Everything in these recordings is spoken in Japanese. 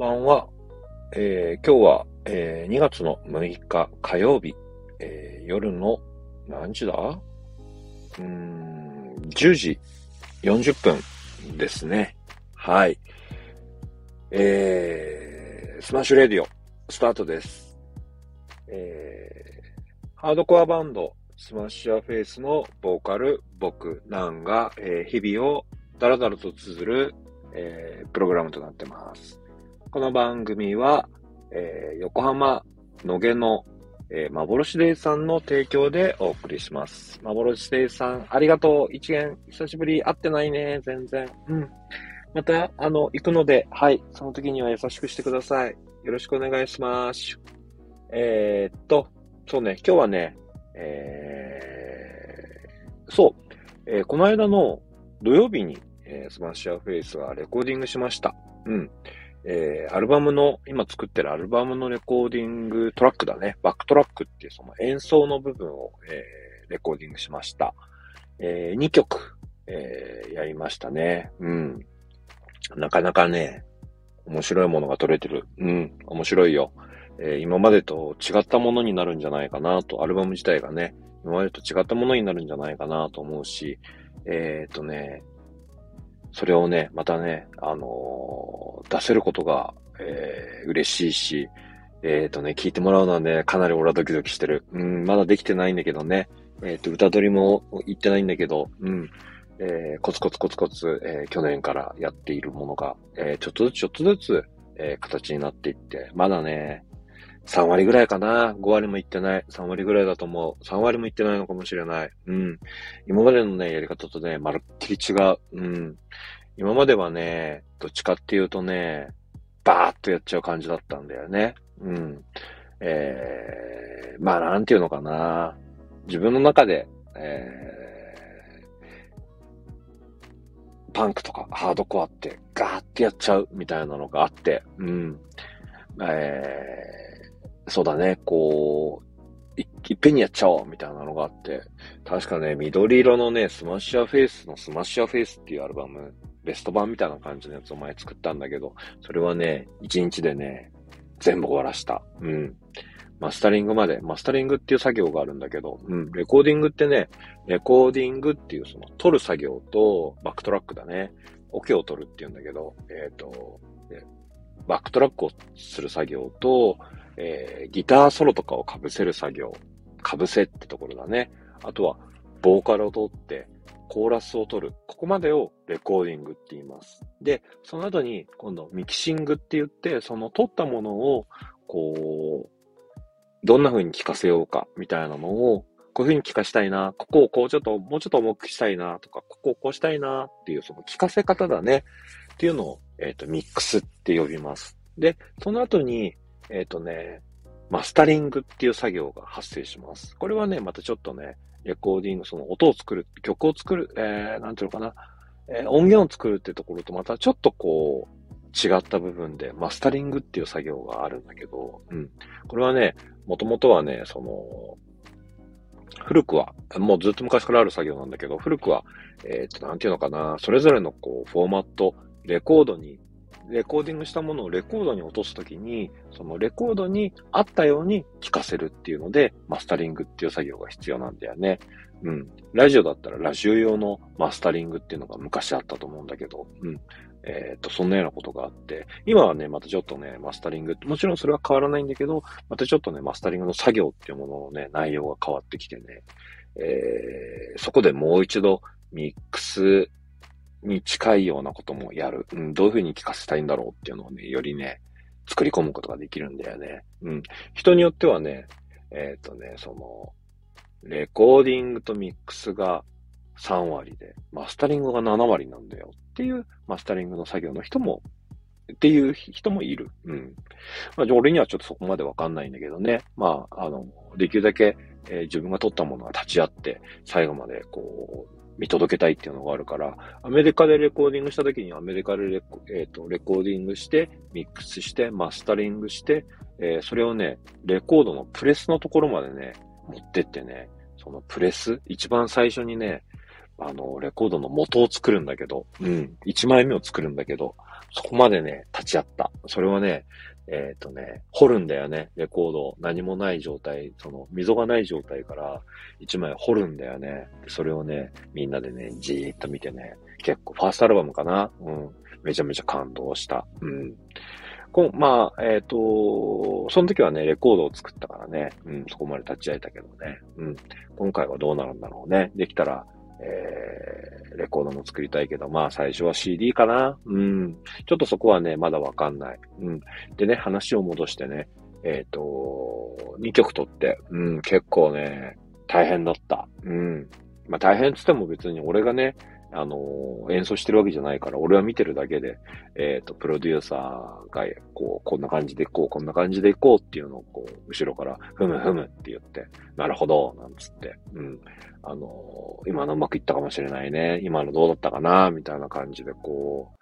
ばんは。えー、今日は、えー、2月の6日火曜日、えー、夜の何時だ？うん、10時40分ですね。はい。えー、スマッシュ radio、スタートです。えー、ハードコアバンド、 SMASH YOUR FACE のボーカル、僕、なんが、えー、日々をだらだらと綴る、えー、プログラムとなってます。この番組は、えー、横浜野毛の、えー、幻デイさんの提供でお送りします。幻デイさん、ありがとう。一元、久しぶり。会ってないね。全然。うん。また、あの、行くので、はい。その時には優しくしてください。よろしくお願いします。えー、っと、そうね、今日はね、えー、そう、えー、この間の土曜日に、えー、 SMASH YOUR FACE はレコーディングしました。うん。えー、アルバムの、今作ってるアルバムのレコーディングトラックだね。バックトラックっていうその演奏の部分を、えー、レコーディングしました。えー、2曲、えー、やりましたね。うん。なかなかね、面白いものが撮れてる。うん、面白いよ。えー、今までと違ったものになるんじゃないかなと、アルバム自体がね、今までと違ったものになるんじゃないかなと思うし、えっ、ー、とね、それをね、またね、あのー、出せることが、えー、嬉しいし、えっ、ー、とね、聞いてもらうのはね、かなり俺はドキドキしてる。うん、まだできてないんだけどね。えっ、と、歌取りも言ってないんだけど、うん。えコツコツコツコツ、え去年からやっているものが、えちょっとずつちょっとずつ、え形になっていって、まだね、3割ぐらいかな。5割もいってない。3割ぐらいだと思う。3割もいってないのかもしれない。うん。今までのね、やり方とね、まるっきり違う。うん。今まではね、どっちかっていうとね、バーっとやっちゃう感じだったんだよね。うん。えー、まあなんていうのかな。自分の中で、えー、パンクとかハードコアってガーってやっちゃうみたいなのがあって、うん。えーそうだね、こう、いっぺんにやっちゃおうみたいなのがあって、確かね、緑色のね、 SMASH YOUR FACE の SMASH YOUR FACE っていうアルバム、ベスト版みたいな感じのやつを前作ったんだけど、それはね、1日でね、全部終わらした。うん。マスタリングまで、マスタリングっていう作業があるんだけど、うん、レコーディングってね、レコーディングっていうその撮る作業とバックトラックだね。オケを取るっていうんだけど、えっ、ー、と、バックトラックをする作業と、えー、ギターソロとかを被せる作業、被せってところだね。あとは、ボーカルを取って、コーラスを取る。ここまでをレコーディングって言います。で、その後に、今度ミキシングって言って、その取ったものを、こう、どんな風に聞かせようか、みたいなのを、こういう風に聞かしたいな、ここをこうちょっと、もうちょっと重くしたいな、とか、ここをこうしたいな、っていう、その聞かせ方だね。っていうのを、えっ、ー、と、ミックスって呼びます。で、その後に、えっ、ー、とね、マスタリングっていう作業が発生します。これはね、またちょっとね、レコーディング、その音を作る、曲を作る、えー、なんていうのかな、えー、音源を作るってところとまたちょっとこう、違った部分で、マスタリングっていう作業があるんだけど、うん。これはね、もともとはね、その、古くは、もうずっと昔からある作業なんだけど、古くは、えっ、ー、と、なんていうのかな、それぞれのこう、フォーマット、レコードにレコーディングしたものをレコードに落とすときに、そのレコードに合ったように聞かせるっていうので、マスタリングっていう作業が必要なんだよね。うん。ラジオだったらラジオ用のマスタリングっていうのが昔あったと思うんだけど、うん。えっ、ー、と、そんなようなことがあって、今はね、またちょっとね、マスタリング、もちろんそれは変わらないんだけど、またちょっとね、マスタリングの作業っていうもののね、内容が変わってきてね、えー、そこでもう一度ミックスに近いようなこともやる。うん、どういうふうに聞かせたいんだろうっていうのをね、よりね、作り込むことができるんだよね。うん。人によってはね、えっ、ー、とね、その、レコーディングとミックスが3割で、マスタリングが7割なんだよっていうマスタリングの作業の人も、っていう人もいる。うん。まあ、俺にはちょっとそこまでわかんないんだけどね。まあ、あの、できるだけ、えー、自分が撮ったものが立ち会って、最後までこう、見届けたいっていうのがあるから、アメリカでレコーディングした時にアメリカでレコ,、えーと、レコーディングして、ミックスして、マスタリングして、えー、それをね、レコードのプレスのところまでね、持ってってね、そのプレス、一番最初にね、あの、レコードの元を作るんだけど、うん、1枚目を作るんだけど、そこまでね、立ち会った。それはね、えっ、ー、とね、掘るんだよね、レコード。何もない状態、その、溝がない状態から1枚掘るんだよね。それをね、みんなでね、じーっと見てね、結構、ファーストアルバムかなうん。めちゃめちゃ感動した。うん。こまあ、えっ、ー、と、その時はね、レコードを作ったからね、うん、そこまで立ち会えたけどね、うん。今回はどうなるんだろうね。できたら、えー、レコードも作りたいけど、まあ最初は CD かな。うん。ちょっとそこはね、まだわかんない。うん。でね、話を戻してね、えっ、ー、と、2曲撮って、うん、結構ね、大変だった。うん。まあ大変つっても別に俺がね、あのー、演奏してるわけじゃないから、俺は見てるだけで、えっ、ー、と、プロデューサーが、こう、こんな感じでいこう、こんな感じでいこうっていうのを、こう、後ろから、ふむふむって言って、なるほど、なんつって、うん。あのー、今のうまくいったかもしれないね。今のどうだったかな、みたいな感じで、こ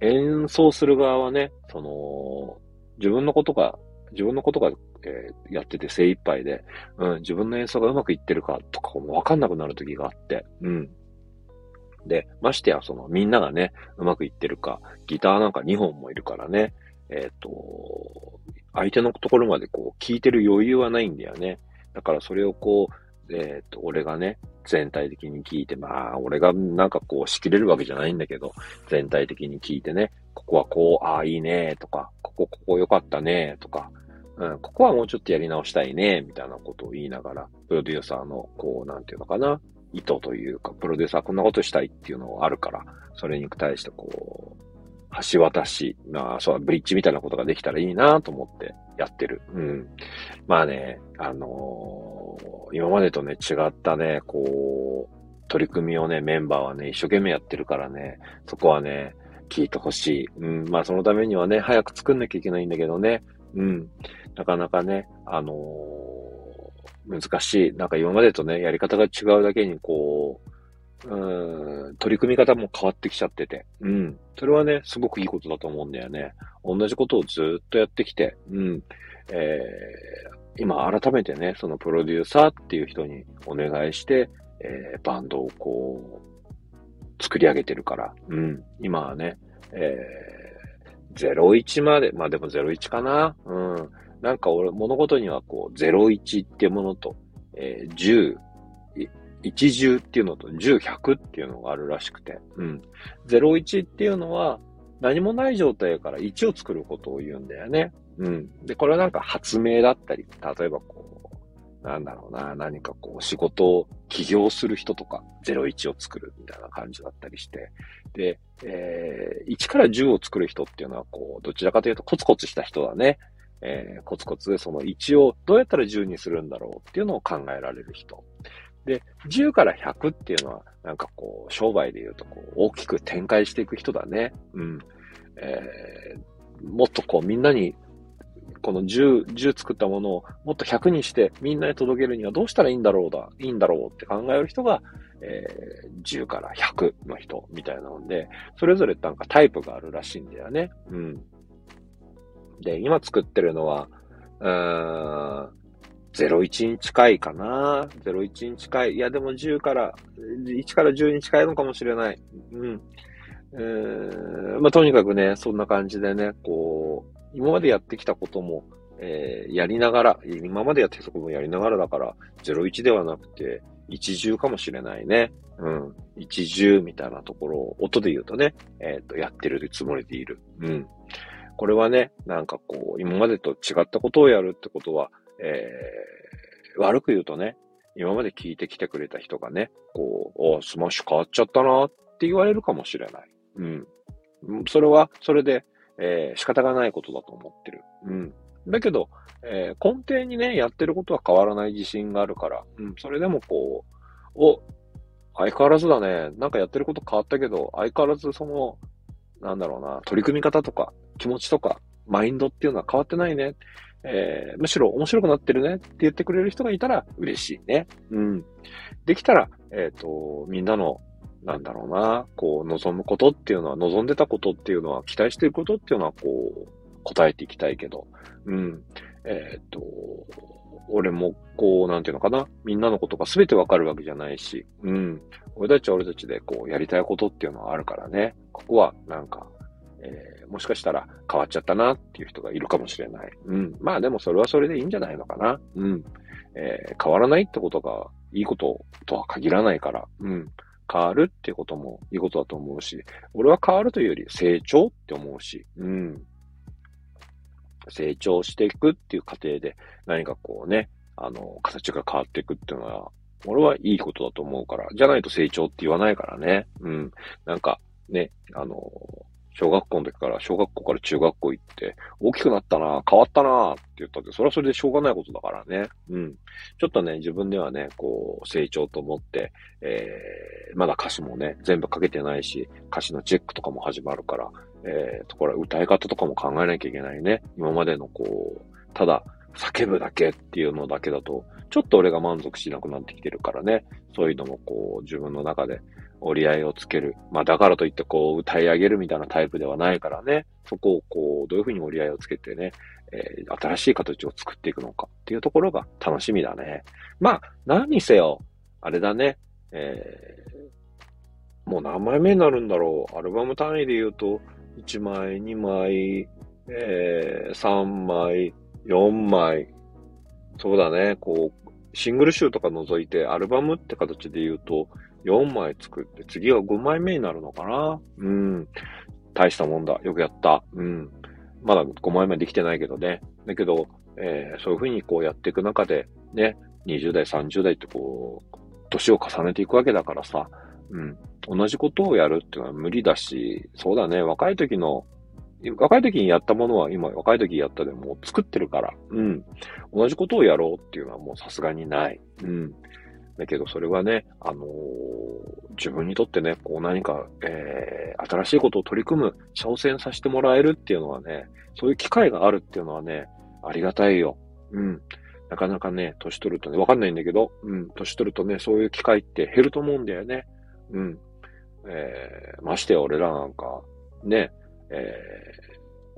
う、演奏する側はね、その、自分のことが、自分のことが、えー、やってて精一杯で、うん、自分の演奏がうまくいってるかとかもわかんなくなる時があって、うん。で、ましてや、その、みんながね、うまくいってるか、ギターなんか2本もいるからね、えっ、ー、と、相手のところまでこう、聞いてる余裕はないんだよね。だからそれをこう、えっ、ー、と、俺がね、全体的に聞いて、まあ、俺がなんかこう、仕切れるわけじゃないんだけど、全体的に聞いてね、ここはこう、ああ、いいね、とか、ここ、ここ良かったね、とか、うん、ここはもうちょっとやり直したいね、みたいなことを言いながら、プロデューサーの、こう、なんていうのかな、意図というか、プロデューサーこんなことしたいっていうのがあるから、それに対してこう、橋渡し、まあ、そう、ブリッジみたいなことができたらいいなと思ってやってる。うん。まあね、あのー、今までとね、違ったね、こう、取り組みをね、メンバーはね、一生懸命やってるからね、そこはね、聞いてほしい。うん。まあ、そのためにはね、早く作んなきゃいけないんだけどね。うん。なかなかね、あのー難しい。なんか今までとね、やり方が違うだけに、こう、うん、取り組み方も変わってきちゃってて。うん。それはね、すごくいいことだと思うんだよね。同じことをずっとやってきて、うん。えー、今改めてね、そのプロデューサーっていう人にお願いして、えー、バンドをこう、作り上げてるから。うん。今はね、えー、01まで、まあでも01かな。うん。なんか俺、物事にはこう、01っていうものと、えー、10、一重っていうのと10、100っていうのがあるらしくて、うん。01っていうのは、何もない状態から1を作ることを言うんだよね。うん。で、これはなんか発明だったり、例えばこう、なんだろうな、何かこう、仕事を起業する人とか、01を作るみたいな感じだったりして、で、えー、1から10を作る人っていうのは、こう、どちらかというとコツコツした人だね。えー、コツコツでその1をどうやったら10にするんだろうっていうのを考えられる人。で、10から100っていうのは、なんかこう、商売で言うとこう、大きく展開していく人だね。うん。えー、もっとこう、みんなに、この10、10作ったものをもっと100にしてみんなに届けるにはどうしたらいいんだろうだ、いいんだろうって考える人が、えー、10から100の人みたいなので、それぞれなんかタイプがあるらしいんだよね。うん。で、今作ってるのは、うーん、01に近いかな ?01 に近い。いや、でも10から、1から10に近いのかもしれない。うん。えー、まあ、とにかくね、そんな感じでね、こう、今までやってきたことも、えー、やりながら、今までやってきたこともやりながらだから、01ではなくて、10かもしれないね。うん。10みたいなところを、音で言うとね、えっ、ー、と、やってるつもりでいる。うん。これはね、なんかこう、今までと違ったことをやるってことは、えー、悪く言うとね、今まで聞いてきてくれた人がね、こう、おスマッシュ変わっちゃったなって言われるかもしれない。うん。それは、それで、えー、仕方がないことだと思ってる。うん。だけど、えー、根底にね、やってることは変わらない自信があるから、うん、それでもこう、お、相変わらずだね。なんかやってること変わったけど、相変わらずその、なんだろうな、取り組み方とか、気持ちとか、マインドっていうのは変わってないね。えー、むしろ面白くなってるねって言ってくれる人がいたら嬉しいね。うん。できたら、えっ、ー、と、みんなの、なんだろうな、こう、望むことっていうのは、望んでたことっていうのは、期待してることっていうのは、こう、答えていきたいけど、うん。えっ、ー、と、俺も、こう、なんていうのかな。みんなのことが全てわかるわけじゃないし、うん。俺たちは俺たちで、こう、やりたいことっていうのはあるからね。ここは、なんか、えー、もしかしたら変わっちゃったなっていう人がいるかもしれない。うん。まあでもそれはそれでいいんじゃないのかな。うん。えー、変わらないってことがいいこととは限らないから。うん。変わるっていうこともいいことだと思うし、俺は変わるというより成長って思うし、うん。成長していくっていう過程で何かこうね、あの、形が変わっていくっていうのは、俺はいいことだと思うから、じゃないと成長って言わないからね。うん。なんか、ね、あの、小学校の時から、小学校から中学校行って、大きくなったな、変わったなって言ったって、それはそれでしょうがないことだからね。うん。ちょっとね、自分ではね、こう、成長と思って、えー、まだ歌詞もね、全部かけてないし、歌詞のチェックとかも始まるから、えー、ところ歌い方とかも考えなきゃいけないね。今までのこう、ただ、叫ぶだけっていうのだけだと、ちょっと俺が満足しなくなってきてるからね。そういうのもこう、自分の中で折り合いをつける。まあだからといってこう歌い上げるみたいなタイプではないからね。そこをこうどういうふうに折り合いをつけてね、えー、新しい形を作っていくのかっていうところが楽しみだね。まあ何にせよ、あれだね、えー、もう何枚目になるんだろう。アルバム単位で言うと、1枚、2枚、えー、3枚、4枚。そうだね、こう、シングル集とか除いてアルバムって形で言うと、4枚作って、次は5枚目になるのかな？うん。大したもんだ。よくやった。うん。まだ5枚目できてないけどね。だけど、えー、そういうふうにこうやっていく中で、ね、20代、30代ってこう、年を重ねていくわけだからさ、うん。同じことをやるっていうのは無理だし、そうだね、若い時の、若い時にやったものは今若い時やったでも作ってるから、うん。同じことをやろうっていうのはもうさすがにない。うん。だけど、それはね、あのー、自分にとってね、こう何か、えー、新しいことを取り組む、挑戦させてもらえるっていうのはね、そういう機会があるっていうのはね、ありがたいよ。うん。なかなかね、年取るとね、わかんないんだけど、うん、年取るとね、そういう機会って減ると思うんだよね。うん。えー、ましてや俺らなんか、ね、え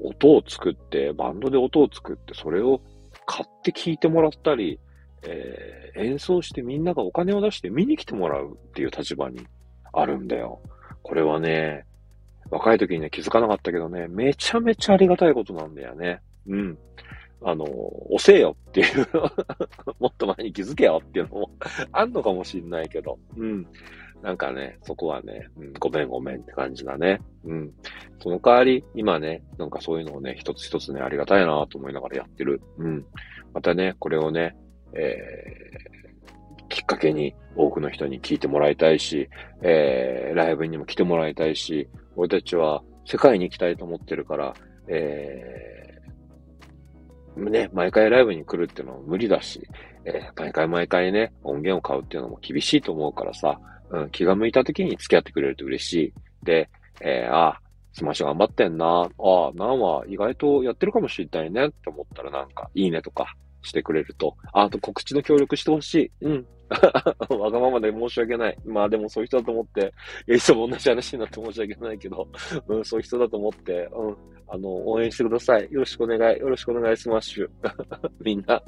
ー、音を作って、バンドで音を作って、それを買って聴いてもらったり、えー、演奏してみんながお金を出して見に来てもらうっていう立場にあるんだよ。これはね、若い時にね、気づかなかったけどね、めちゃめちゃありがたいことなんだよね。うん。あの、遅えよっていう もっと前に気づけよっていうのも あんのかもしんないけど、うん。なんかね、そこはね、うん、ごめんごめんって感じだね。うん。その代わり、今ね、なんかそういうのをね、一つ一つね、ありがたいなと思いながらやってる。うん。またね、これをね、えー、きっかけに多くの人に聞いてもらいたいし、えー、ライブにも来てもらいたいし、俺たちは世界に行きたいと思ってるから、えー、ね、毎回ライブに来るっていうのは無理だし、えー、毎回毎回ね、音源を買うっていうのも厳しいと思うからさ、うん、気が向いた時に付き合ってくれると嬉しい。で、えー、あ、スマッシュ頑張ってんな。ああ、なんは意外とやってるかもしれないねって思ったらなんか、いいねとか、してくれると。あと告知の協力してほしい。うん。わがままで申し訳ない。まあでもそういう人だと思って、いや、いつも同じ話になって申し訳ないけど、うん、そういう人だと思って、うん、あの、応援してください。よろしくお願い。よろしくお願いします。みんな、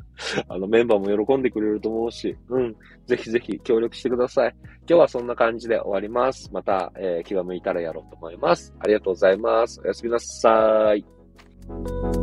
あの、メンバーも喜んでくれると思うし、うん、ぜひぜひ協力してください。今日はそんな感じで終わります。また、えー、気が向いたらやろうと思います。ありがとうございます。おやすみなさい。